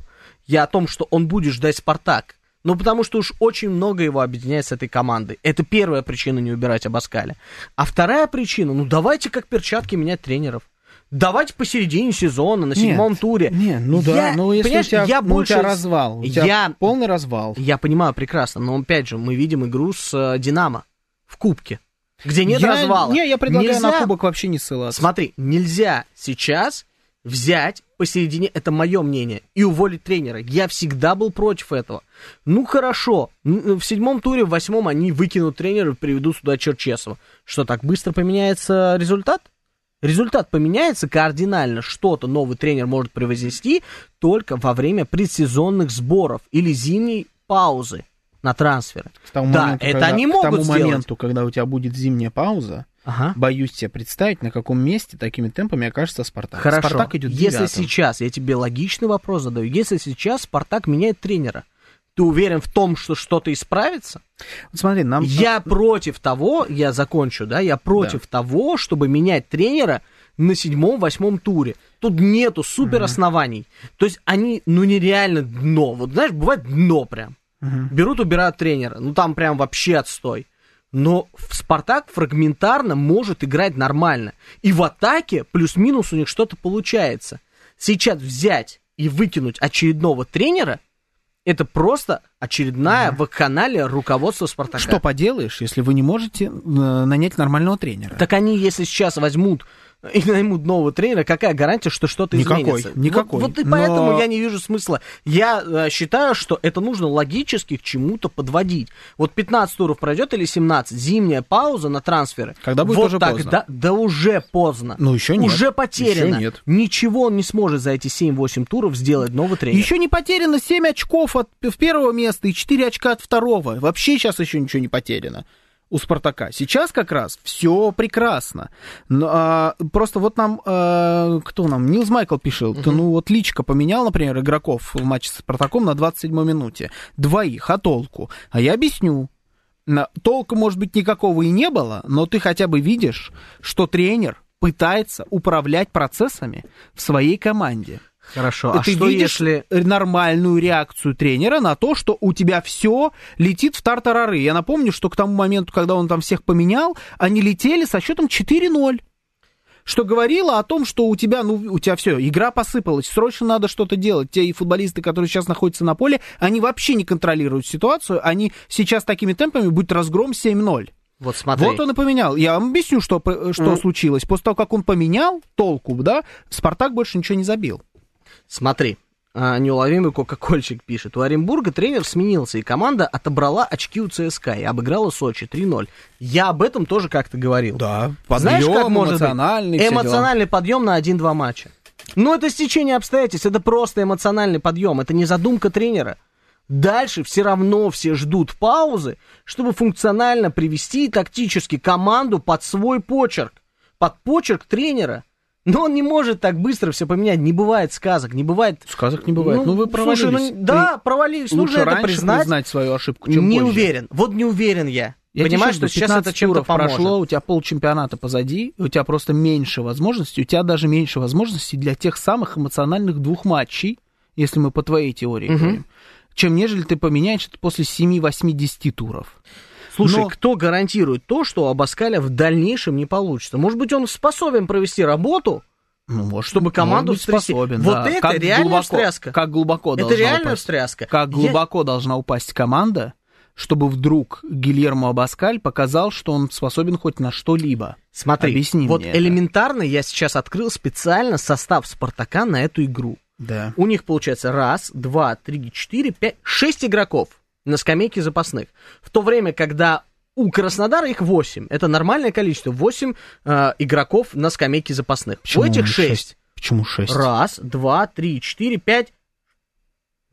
Я о том, что он будет ждать Спартак. Ну, потому что уж очень много его объединяет с этой командой. Это первая причина не убирать Абаскаля. А вторая причина, ну давайте как перчатки менять тренеров. Давайте посередине сезона, на седьмом Нет, туре. Не, ну да, Я- ну если у тебя, я ну, у больше... тебя развал, у тебя Я полный развал. я понимаю прекрасно, но опять же, мы видим игру с э, Динамо в Кубке, где нет я, развала. Не, я предлагаю Нельзя- на кубок вообще не ссылаться. Смотри, нельзя сейчас взять посередине, это мое мнение, и уволить тренера. Я всегда был против этого. Ну хорошо, н- в седьмом туре, в восьмом они выкинут тренера и приведут сюда Черчесова. Что, так быстро поменяется результат? Результат поменяется кардинально. Что-то новый тренер может превознести только во время предсезонных сборов или зимней паузы на трансферы. К тому Да, моменту, это когда- они к могут тому сделать. моменту, когда у тебя будет зимняя пауза, Ага. боюсь себе представить, на каком месте такими темпами окажется Спартак. Хорошо. Спартак идет если сейчас, я тебе логичный вопрос задаю, если сейчас Спартак меняет тренера, ты уверен в том, что что-то исправится? Вот смотри, нам... Я против того, я закончу, да, я против того, чтобы менять тренера на седьмом-восьмом туре. Тут нету супер оснований. То есть они, ну, нереально дно. Вот знаешь, бывает дно прям. Берут, убирают тренера. Ну, там прям вообще отстой. Но Спартак фрагментарно может играть нормально. И в атаке плюс-минус у них что-то получается. Сейчас взять и выкинуть очередного тренера, это просто очередная вакханалия руководства Спартака. Что поделаешь, если вы не можете э, нанять нормального тренера? Так они, если сейчас возьмут и наймут нового тренера, какая гарантия, что что-то Никакой, изменится? никакой. Вот, вот и Но- поэтому я не вижу смысла. Я э, считаю, что это нужно логически к чему-то подводить. Вот 15 туров пройдет или 17, зимняя пауза на трансферы. Когда будет вот уже тогда, поздно. Да уже поздно. Ну, еще нет. Уже потеряно. Еще нет. Ничего он не сможет за эти 7-8 туров сделать новый тренер. Еще не потеряно 7 очков от первого места и 4 очка от второго. Вообще сейчас еще ничего не потеряно у Спартака. Сейчас как раз все прекрасно. Но, а, просто вот нам, а, кто нам, Нилс Майкл пишет, ну вот Личка поменял, например, игроков в матче с Спартаком на 27-й минуте. Двоих, а толку? А я объясню. Толка, может быть, никакого и не было, но ты хотя бы видишь, что тренер пытается управлять процессами в своей команде. Хорошо, а ты что видишь если... нормальную реакцию тренера на то, что у тебя все летит в тартарары. Я напомню, что к тому моменту, когда он там всех поменял, они летели со счетом 4-0 что говорило о том, что у тебя, ну, у тебя все, игра посыпалась, срочно надо что-то делать. Те футболисты, которые сейчас находятся на поле, они вообще не контролируют ситуацию, они сейчас такими темпами будет разгром 7-0. Вот смотри. Вот он и поменял. Я вам объясню, что, что Ну. случилось. После того, как он поменял толку, да, Спартак больше ничего не забил. Смотри, а, неуловимый кока-кольчик пишет. У Оренбурга тренер сменился, и команда отобрала очки у ЦСКА и обыграла Сочи 3-0. Я об этом тоже как-то говорил. Да, Знаешь, как может быть? эмоциональный. дела. Эмоциональный подъем на 1-2 матча. Ну, это стечение обстоятельств, это просто эмоциональный подъем, это не задумка тренера. Дальше все равно все ждут паузы, чтобы функционально привести тактически команду под свой почерк, под почерк тренера. Но он не может так быстро все поменять. Не бывает сказок, не бывает... Сказок не бывает. Ну, вы провалились. слушай, ну, да, провалились. Лучше Нужно это признать. признать свою ошибку, чем не позже. уверен. Вот не уверен я. Я Понимаешь, тебе что сейчас 15 это чем-то поможет. прошло, у тебя полчемпионата позади, и у тебя просто меньше возможностей, у тебя даже меньше возможностей для тех самых эмоциональных двух матчей, если мы по твоей теории Мгм. говорим, чем нежели ты поменяешь это после 7-8-10 туров. Слушай, Но- кто гарантирует то, что у Абаскаля в дальнейшем не получится? Может быть, он способен провести работу? Ну, может, Чтобы команду может быть, способен, Вот да. это Как реальная глубоко- встряска. Как глубоко Это реальная упасть. встряска. Как Я- глубоко должна упасть команда, чтобы вдруг Гильермо Абаскаль показал, что он способен хоть на что-либо. Смотри, Объясни вот мне это. элементарно я сейчас открыл специально состав Спартака на эту игру. Да. У них получается раз, два, три, четыре, пять, шесть игроков на скамейке запасных. В то время, когда у Краснодара их 8. Это нормальное количество. 8 э, игроков на скамейке запасных. у этих 6. Почему 6? Раз, два, три, четыре, пять.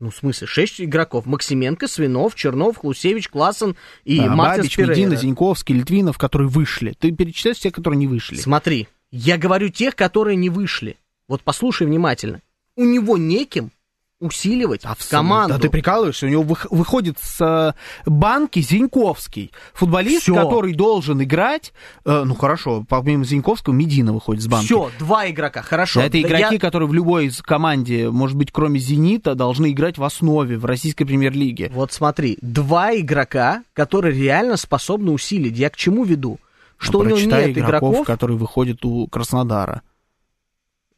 Ну, в смысле, шесть игроков. Максименко, Свинов, Чернов, Хлусевич, Классен и Да, Мартинс Бабич. Медина, Зиньковский, Литвинов, которые вышли. Ты перечисляешь тех, которые не вышли. Смотри, я говорю тех, которые не вышли. Вот послушай внимательно. У него неким усиливать в команду. Да ты прикалываешься, у него вых- выходит с э, банки Зиньковский. Футболист, Всё. который должен играть, э, ну хорошо, помимо Зиньковского, Медина выходит с банки. Все, два игрока, хорошо. Да, это Да игроки, я- которые в любой команде, может быть, кроме «Зенита», должны играть в основе в российской премьер-лиге. Вот смотри, два игрока, которые реально способны усилить. Я к чему веду? Что у него Ну, нет игроков, игроков. которые выходят у Краснодара.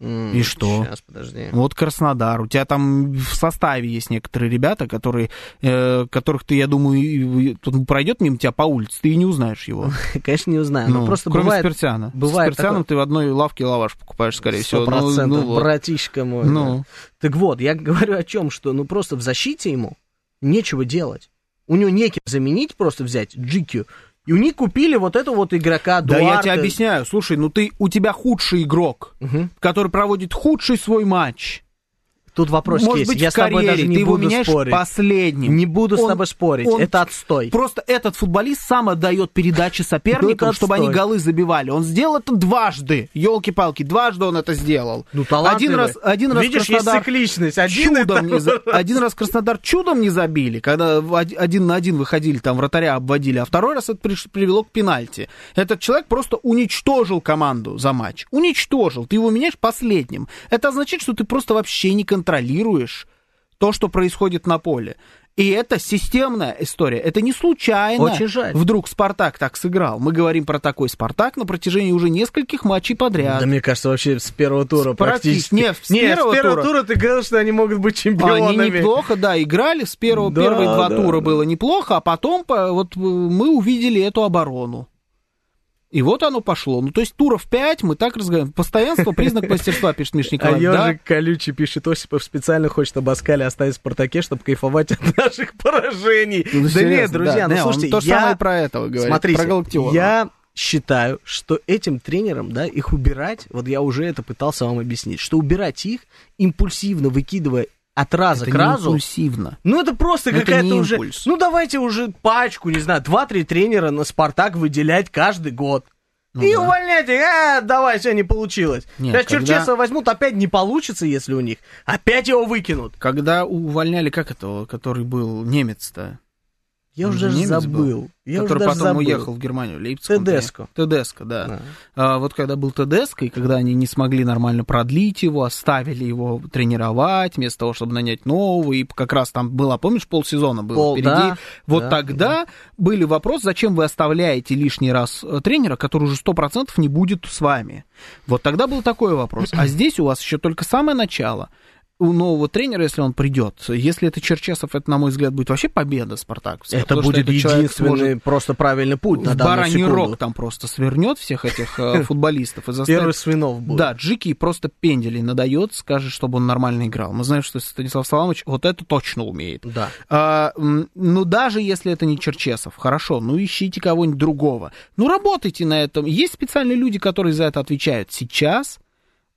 И что? Сейчас, подожди. Вот Краснодар. У тебя там в составе есть некоторые ребята, которые, э, которых ты, я думаю, тут пройдет мимо тебя по улице, ты и не узнаешь его. Конечно, не узнаю. но Ну, просто кроме бывает... Спиртяна. бывает С Спиртяном такое. ты в одной лавке лаваш покупаешь, скорее всего. Ну, процентов, ну братишка мой. Ну. да. Так вот, я говорю о чем, что ну просто в защите ему нечего делать. У него неким заменить, просто взять Джикью. И у них купили вот этого вот игрока Да я Дуарте. тебе объясняю. Слушай, ну ты, у тебя худший игрок, Мгм. который проводит худший свой матч. Тут вопрос Может есть. быть, я в с тобой карьере даже не ты его буду меняешь спорить. последним. Не буду с Он- тобой спорить. он- Это отстой. Просто этот футболист сам отдает передачи соперникам, чтобы они голы забивали. Он сделал это дважды. Елки-палки, дважды он это сделал. Ну. Один раз, один раз Видишь, Краснодар есть цикличность. Один чудом не за- один раз Краснодар чудом не забили, когда один на один выходили, там вратаря обводили, а второй раз это привело к пенальти. Этот человек просто уничтожил команду за матч. Уничтожил. Ты его меняешь последним. Это означает, что ты просто вообще не контролируешь то, что происходит на поле. И это системная история. Это не случайно. Очень жаль. Вдруг Спартак так сыграл. Мы говорим про такой Спартак на протяжении уже нескольких матчей подряд. Да мне кажется, вообще с первого тура Практически. практически. Нет, с Нет, первого с первого тура. тура ты говорил, что они могут быть чемпионами. Они неплохо, да, играли. С первого, Да, первые два да, тура да. было неплохо, а потом по- вот э, мы увидели эту оборону. И вот оно пошло. Ну, то есть туров 5, мы так разговариваем. Постоянство признак мастерства, пишет Миш А Николаев. Да? ежик колючий пишет, Осипов специально хочет Абаскаля оставить в Спартаке, чтобы кайфовать от наших поражений. Ну, да серьезно, нет, друзья, да, ну не, слушайте, то же я... самое про этого говорит, Смотрите, про Галактиона. я считаю, что этим тренерам, да, их убирать, вот я уже это пытался вам объяснить, что убирать их, импульсивно выкидывая от раза Это к разу, импульсивно. ну это просто Это какая-то уже... импульс. Ну давайте уже пачку, не знаю, два-три тренера на Спартак выделять каждый год. Ну и да. увольнять их, а, давай, все, не получилось. Нет, Сейчас когда- Черчесова возьмут, опять не получится, если у них. Опять его выкинут. Когда увольняли, как этого, который был немец-то? Я уже же даже немец был, забыл. Я который потом забыл. уехал в Германию, Лейпциг. Тедеско. Тедеско, да. Да. А, вот когда был Тедеско, и когда они не смогли нормально продлить его, оставили его тренировать, вместо того, чтобы нанять нового, и как раз там было, помнишь, полсезона было Пол- впереди. да, вот да, тогда были вопросы, зачем вы оставляете лишний раз э, тренера, который уже 100% не будет с вами. Вот тогда был такой вопрос. А здесь у вас еще только самое начало. У нового тренера, если он придет, если это Черчесов, это, на мой взгляд, будет вообще победа Спартаковская. Это будет единственный сможет просто правильный путь на бараний рог там просто свернет всех этих э, футболистов и заставит... Первый свинов будет. Да, Джики просто пенделей надает, скажет, чтобы он нормально играл. Мы знаем, что Станислав Саламович вот это точно умеет. Да. А, ну, даже если это не Черчесов, хорошо, ну, ищите кого-нибудь другого. Ну, работайте на этом. Есть специальные люди, которые за это отвечают. Сейчас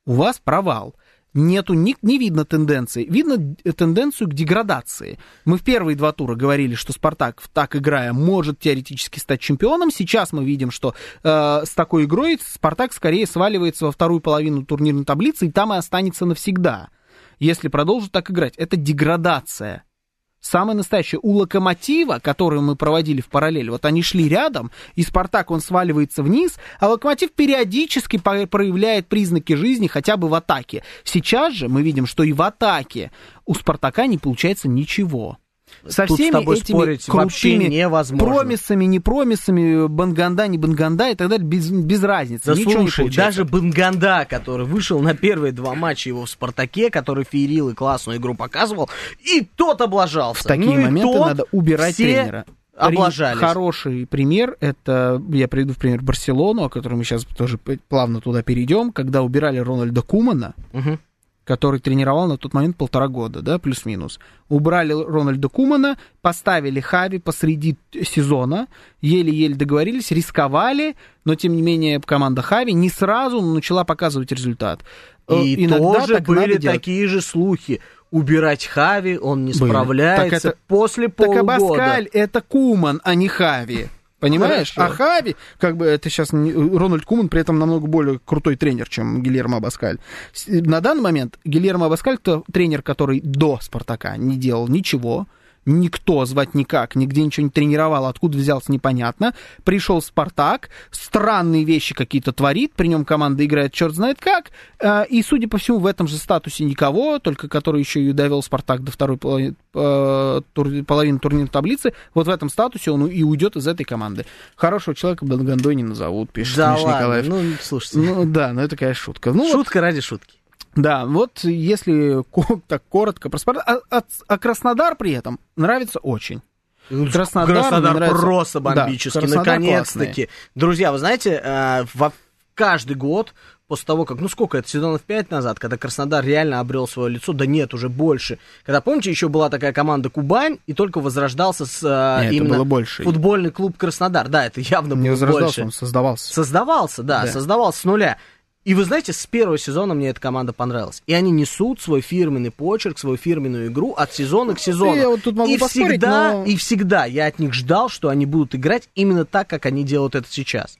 у вас провал. Нету, не, не видно тенденции. Видно тенденцию к деградации. Мы в первые два тура говорили, что Спартак, так играя, может теоретически стать чемпионом. Сейчас мы видим, что э, с такой игрой Спартак скорее сваливается во вторую половину турнирной таблицы, и там и останется навсегда. Если продолжит так играть. Это деградация. Самое настоящее. У Локомотива, который мы проводили в параллель, вот они шли рядом, и Спартак, он сваливается вниз, а Локомотив периодически проявляет признаки жизни хотя бы в атаке. Сейчас же мы видим, что и в атаке у Спартака не получается ничего. Со Тут всеми этими спорить крутыми невозможно. промисами, не промисами, банганда, не банганда и так далее, без, без разницы. Да Ничего слушай, даже Банганда, который вышел на первые два матча его в «Спартаке», который феерил и классную игру показывал, и тот облажался. В такие Ну моменты надо убирать все тренера. Облажались. Хороший пример, это, я приведу в пример Барселону, о котором мы сейчас тоже плавно туда перейдем, когда убирали Рональда Кумана, Мгм. Который тренировал на тот момент полтора года, да, плюс-минус. Убрали Рональда Кумана, поставили Хави посреди сезона, еле-еле договорились, рисковали, но, тем не менее, команда Хави не сразу начала показывать результат. Э, И иногда тоже так были такие же слухи. Убирать Хави, он не Были. справляется. Так это- После Так полугода. Абаскаль это Куман, а не Хави. Понимаешь? Хорошо. А Хави, как бы это сейчас Рональд Куман при этом намного более крутой тренер, чем Гильермо Абаскаль. На данный момент Гильермо Абаскаль это тренер, который до Спартака не делал ничего. Никто звать никак, нигде ничего не тренировал, откуда взялся непонятно. Пришел Спартак, странные вещи какие-то творит, при нем команда играет черт знает как, э, и, судя по всему, в этом же статусе никого, только который еще и довел Спартак до второй половины, э, тур- половины турнирной таблицы, вот в этом статусе он и уйдет из этой команды. Хорошего человека Бангандой не назовут, пишет Да Миша ладно, Николаев. ну, слушайте. Ну да, ну это, конечно, шутка. Ну, вот, Шутка ради шутки. Да, вот если так коротко про Спартак. А, а- а Краснодар при этом нравится очень. Краснодар мне нравится. просто Да, бомбический, Краснодар наконец-таки. Друзья, вы знаете, э, во- каждый год после того, как, ну сколько это, сезонов 5 назад, когда Краснодар реально обрел свое лицо, да нет, уже больше. Когда, помните, еще была такая команда Кубань, и только возрождался с, э, Нет, именно больше. футбольный клуб Краснодар. Да, это явно Не было возрождался, больше. он создавался. Создавался, да, Да. создавался с нуля. И вы знаете, с первого сезона мне эта команда понравилась. И они несут свой фирменный почерк, свою фирменную игру от сезона к сезону. я вот тут могу и всегда, но- и всегда я от них ждал, что они будут играть именно так, как они делают это сейчас.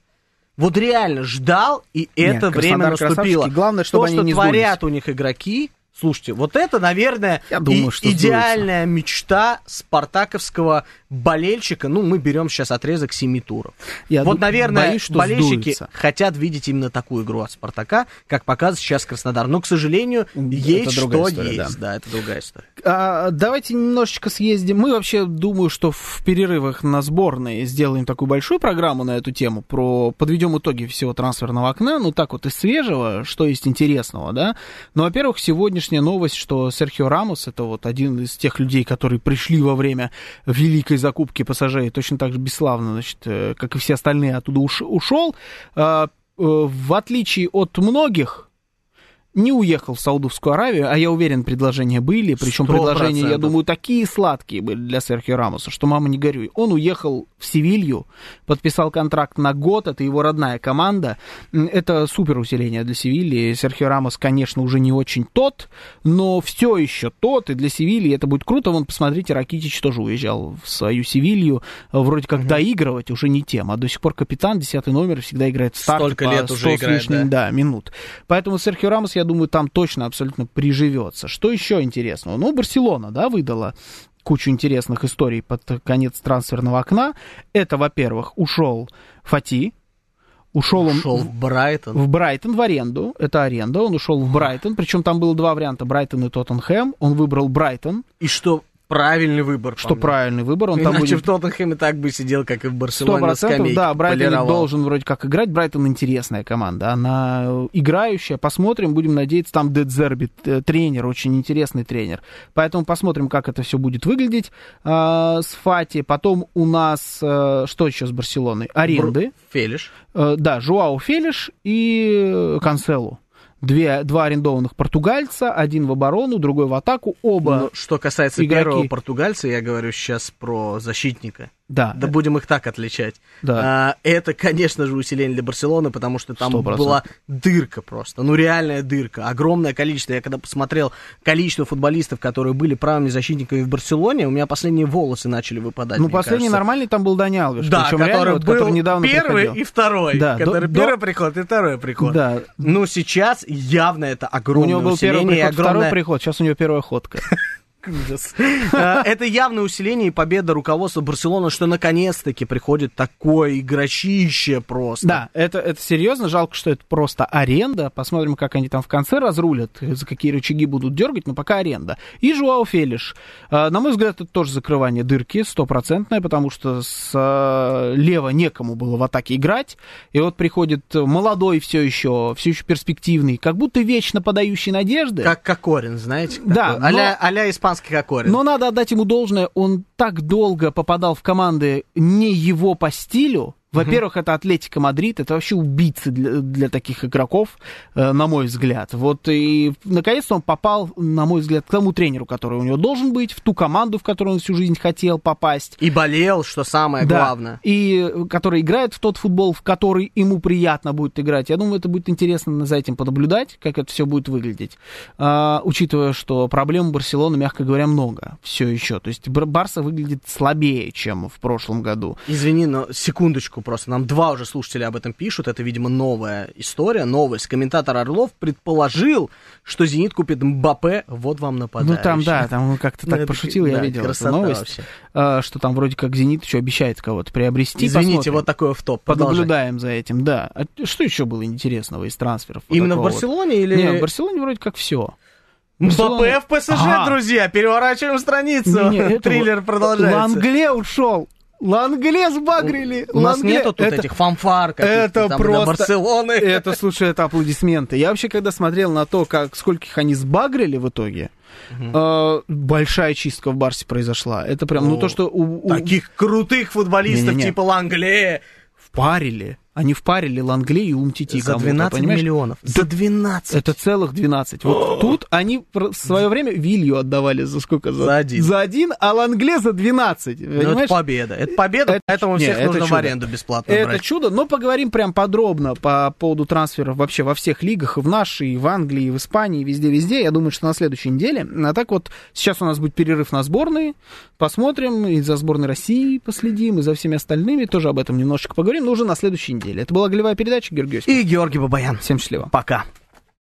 Вот реально ждал, и Нет, это время Краснодар наступило. красавчики. Главное, чтобы То, они что не творят у них игроки, слушайте, вот это, наверное, Я думаю, и- что идеальная мечта спартаковского болельщика. Ну, мы берем сейчас отрезок семи туров. Я вот, наверное, боюсь, что болельщики сдуется. хотят видеть именно такую игру от Спартака, как показывает сейчас Краснодар. Но, к сожалению, Это есть другая что история, есть. Да. это другая история. А, давайте немножечко съездим. Мы вообще, думаю, что в перерывах на сборной сделаем такую большую программу на эту тему, про подведем итоги всего трансферного окна, ну так вот из свежего, что есть интересного, да. Ну, во-первых, сегодняшняя новость, что Серхио Рамос, это вот один из тех людей, которые пришли во время великой закупки пассажей, точно так же бесславно, значит, э, как и все остальные, оттуда уш- ушел. А, э, в отличие от многих, не уехал в Саудовскую Аравию, а я уверен, предложения были, причем Сто предложения, я думаю, такие сладкие были для Серхио Рамоса, что мама не горюй. Он уехал в Севилью, подписал контракт на год, это его родная команда, это супер усиление для Севильи. Серхио Рамос, конечно, уже не очень тот, но все еще тот, и для Севильи это будет круто. Вон, посмотрите, Ракитич тоже уезжал в свою Севилью, вроде как доигрывать уже не тема, а до сих пор капитан, десятый номер, всегда играет в старте Столько по лет 100 уже с играет, лишним, да. да, минут. Поэтому Серхио Рамос, я думаю, там точно абсолютно приживется. Что еще интересного? Ну, Барселона, да, выдала кучу интересных историй под конец трансферного окна. Это, во-первых, ушел Фати, Ушел он Ушел в Брайтон. в Брайтон в аренду. Это аренда. Он ушел в Брайтон. Причем там было два варианта: Брайтон и Тоттенхэм. Он выбрал Брайтон, И что правильный выбор. что правильный выбор. Он там Иначе будет в Тоттенхэме так бы сидел, как и в Барселоне на процентов, скамейке, да, Брайтон полировал. должен вроде как играть. Брайтон интересная команда, она играющая. Посмотрим, будем надеяться, там Дедзерби, э, тренер, очень интересный тренер. Поэтому посмотрим, как это все будет выглядеть э, с Фати. Потом у нас, э, что еще с Барселоной? Аренды. Фелиш. Э, да, Жуау Фелиш и Канцелу. Две, два арендованных португальца, один в оборону, другой в атаку, оба. Ну, что касается игроки. первого португальца, я говорю сейчас про защитника. Да, Да будем их так отличать. Да. А, это, конечно же, усиление для Барселоны, потому что там 100%. была дырка просто. Ну, реальная дырка. Огромное количество. Я когда посмотрел количество футболистов, которые были правыми защитниками в Барселоне, у меня последние волосы начали выпадать. ну последний кажется. нормальный там был Дани Алвеш. Да, причем который реально, вот, был который недавно первый приходил. и второй. Да, который до- первый до- приход и второй приход. Да. Ну, сейчас явно это У огромное него был первый приход, второй огромное... приход, сейчас у него первая ходка. Ужас. Э, Это явное усиление и победа руководства Барселоны, что наконец-таки приходит такое игрочище просто. Да, это, это серьезно. Жалко, что это просто аренда. Посмотрим, как они там в конце разрулят, за какие рычаги будут дергать, но пока аренда. И Жуау Фелиш. Э, На мой взгляд, это тоже закрывание дырки стопроцентное, потому что слева некому было в атаке играть. И вот приходит молодой все еще, все еще перспективный, как будто вечно подающий надежды. Как Кокорин, знаете? Да, такой. а-ля, но- а-ля испанский Кокорин. Но надо отдать ему должное, он так долго попадал в команды не его по стилю. Во-первых, это Атлетика Мадрид, это вообще убийцы для, для таких игроков, э, на мой взгляд. Вот и наконец-то он попал, на мой взгляд, к тому тренеру, который у него должен быть, в ту команду, в которую он всю жизнь хотел попасть. И болел, что самое Да, главное. И который играет в тот футбол, в который ему приятно будет играть. Я думаю, это будет интересно за этим понаблюдать, как это все будет выглядеть. А, учитывая, что проблем у Барселоны, мягко говоря, много все еще. То есть Бар- Барса выглядит слабее, чем в прошлом году. Извини, но секундочку просто. Нам два уже слушателя об этом пишут. Это, видимо, новая история, новость. Комментатор Орлов предположил, что «Зенит» купит Мбаппе. Вот вам нападающий. Ну там, да, там он как-то Ну, так это пошутил, я да, видел эту новость, вообще. а, что там вроде как Зенит еще обещает кого-то приобрести. Извините, Посмотрим. вот такое в топ. Продолжай. Понаблюдаем за этим, да. А что еще было интересного из трансферов? вот Именно в такого вот? Барселоне или... Не, в Барселоне вроде как все. Мбаппе в ПСЖ, Ага. друзья! Переворачиваем страницу. Не, не, Триллер продолжается. Лангле ушел. Лангле сбагрили. У нас Лангле. нету тут Это- этих фанфар это там просто- Барселоны. Это, слушай, это аплодисменты. Я вообще, когда смотрел на то, как скольких они сбагрили в итоге, э, большая чистка в Барсе произошла. Это прям, ну О, то, что у, у- Таких крутых футболистов Не-не-не. типа Лангле. впарили. Они впарили Лангле и Умтити За кому-то, 12 понимаешь? миллионов. За 12. Это целых 12. Вот тут они в свое время Вилью отдавали за сколько? За один. За один, а Лангле за 12. Ну, это победа. Это победа, Это- поэтому не, всех это нужно в чудо. аренду бесплатно Это брать. чудо, но поговорим прям подробно по поводу трансферов вообще во всех лигах, и в нашей, и в Англии, и в Испании, и везде-везде. Я думаю, что на следующей неделе. А так вот, сейчас у нас будет перерыв на сборные. Посмотрим, и за сборной России последим, и за всеми остальными. Тоже об этом немножечко поговорим, но уже на следующей неделе. Это была голевая передача, Георгий Осипов. И Георгий Бабаян. Всем счастливо. Пока.